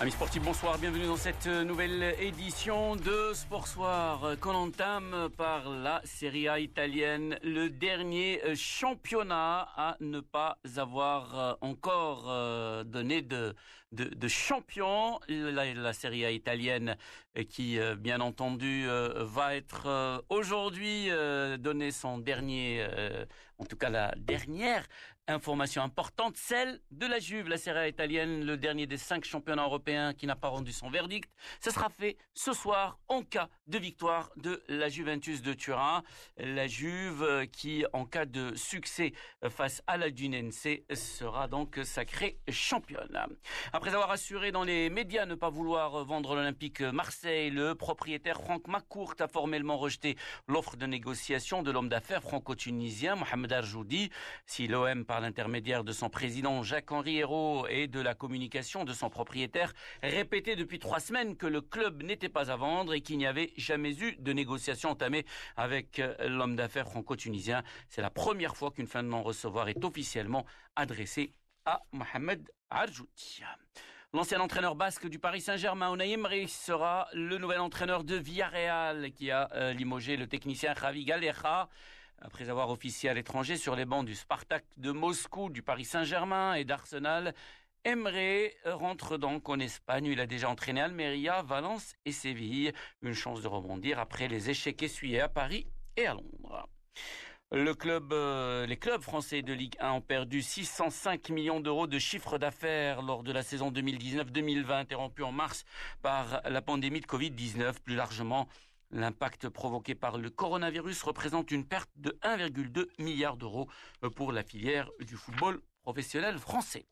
Amis sportifs, bonsoir, bienvenue dans cette nouvelle édition de Sport Soir qu'on entame par la Serie A italienne, le dernier championnat à ne pas avoir encore donné de, de, champion. La, Serie A italienne qui, bien entendu, va être aujourd'hui donné son dernier, en tout cas la dernière Information importante, celle de la Juve, la Serie A italienne, le dernier des cinq championnats européens qui n'a pas rendu son verdict. Ce sera fait ce soir en cas de victoire de la Juventus de Turin. La Juve euh, qui, en cas de succès face à la Dunense, sera donc sacrée championne. Après avoir assuré dans les médias ne pas vouloir vendre l'Olympique Marseille, le propriétaire Franck McCourt a formellement rejeté l'offre de négociation de l'homme d'affaires franco-tunisien Mohamed Arjoudi. Si l'OM par l'intermédiaire de son président Jacques-Henri Hérault et de la communication de son propriétaire, répétait depuis trois semaines que le club n'était pas à vendre et qu'il n'y avait jamais eu de négociation entamée avec euh, l'homme d'affaires franco-tunisien. C'est la première fois qu'une fin de non-recevoir est officiellement adressée à Mohamed Arjouti. L'ancien entraîneur basque du Paris Saint-Germain, Unai Emery, sera le nouvel entraîneur de Villarreal qui a euh, limogé le technicien Javi Galeja. Après avoir officié à l'étranger sur les bancs du Spartak de Moscou, du Paris Saint-Germain et d'Arsenal, Emre rentre donc en Espagne. Il a déjà entraîné Almeria, Valence et Séville. Une chance de rebondir après les échecs essuyés à Paris et à Londres. Le club, euh, les clubs français de Ligue 1 ont perdu 605 millions d'euros de chiffre d'affaires lors de la saison 2019-2020 interrompue en mars par la pandémie de Covid-19. Plus largement, L'impact provoqué par le coronavirus représente une perte de 1,2 milliard d'euros pour la filière du football professionnel français.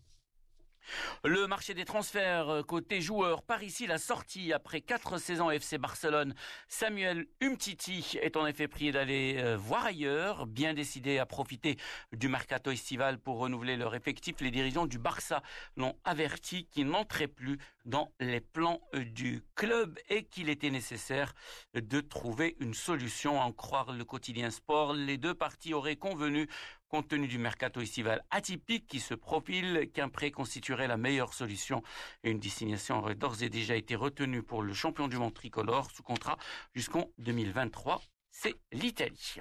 Le marché des transferts euh, côté joueurs par ici la sortie après quatre saisons FC Barcelone. Samuel Umtiti est en effet prié d'aller euh, voir ailleurs, bien décidé à profiter du mercato estival pour renouveler leur effectif. Les dirigeants du Barça l'ont averti qu'il n'entrait plus dans les plans euh, du club et qu'il était nécessaire de trouver une solution. En croire le quotidien sport, les deux parties auraient convenu compte tenu du mercato estival atypique qui se profile, qu'un prêt constituerait la meilleure solution. Une destination aurait d'ores et déjà été retenue pour le champion du monde tricolore sous contrat jusqu'en 2023 c'est l'Italie.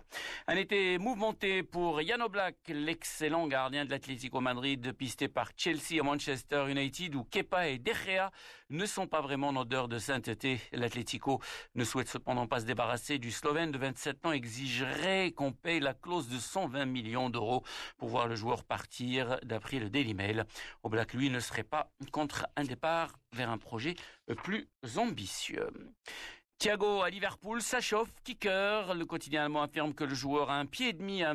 Un été mouvementé pour Jan Oblak, l'excellent gardien de l'Atlético Madrid, pisté par Chelsea et Manchester United, où Kepa et De Gea ne sont pas vraiment en odeur de sainteté. L'Atlético ne souhaite cependant pas se débarrasser du Slovène de 27 ans, exigerait qu'on paye la clause de 120 millions d'euros pour voir le joueur partir, d'après le Daily Mail. Oblak, lui, ne serait pas contre un départ vers un projet plus ambitieux. Thiago à Liverpool, ça kicker. Le quotidien allemand affirme que le joueur a un pied et demi à.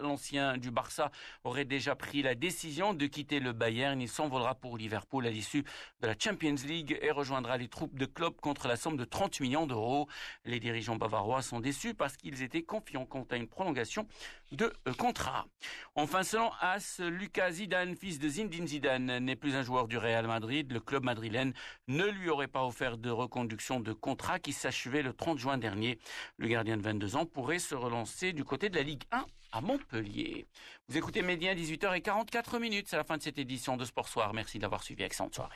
L'ancien du Barça aurait déjà pris la décision de quitter le Bayern. Il s'envolera pour Liverpool à l'issue de la Champions League et rejoindra les troupes de club contre la somme de 30 millions d'euros. Les dirigeants bavarois sont déçus parce qu'ils étaient confiants quant à une prolongation de euh, contrat. Enfin, selon As, Lucas Zidane, fils de Zinedine Zidane, n'est plus un joueur du Real Madrid. Le club madrilène ne lui aurait pas offert de reconduction de contrat qui s'achevait le 30 juin dernier. Le gardien de 22 ans pourrait se relancer du côté de la Ligue 1 à Montpellier. Vous écoutez Média 18h44 minutes. C'est la fin de cette édition de Sport Soir. Merci d'avoir suivi Excellente soirée.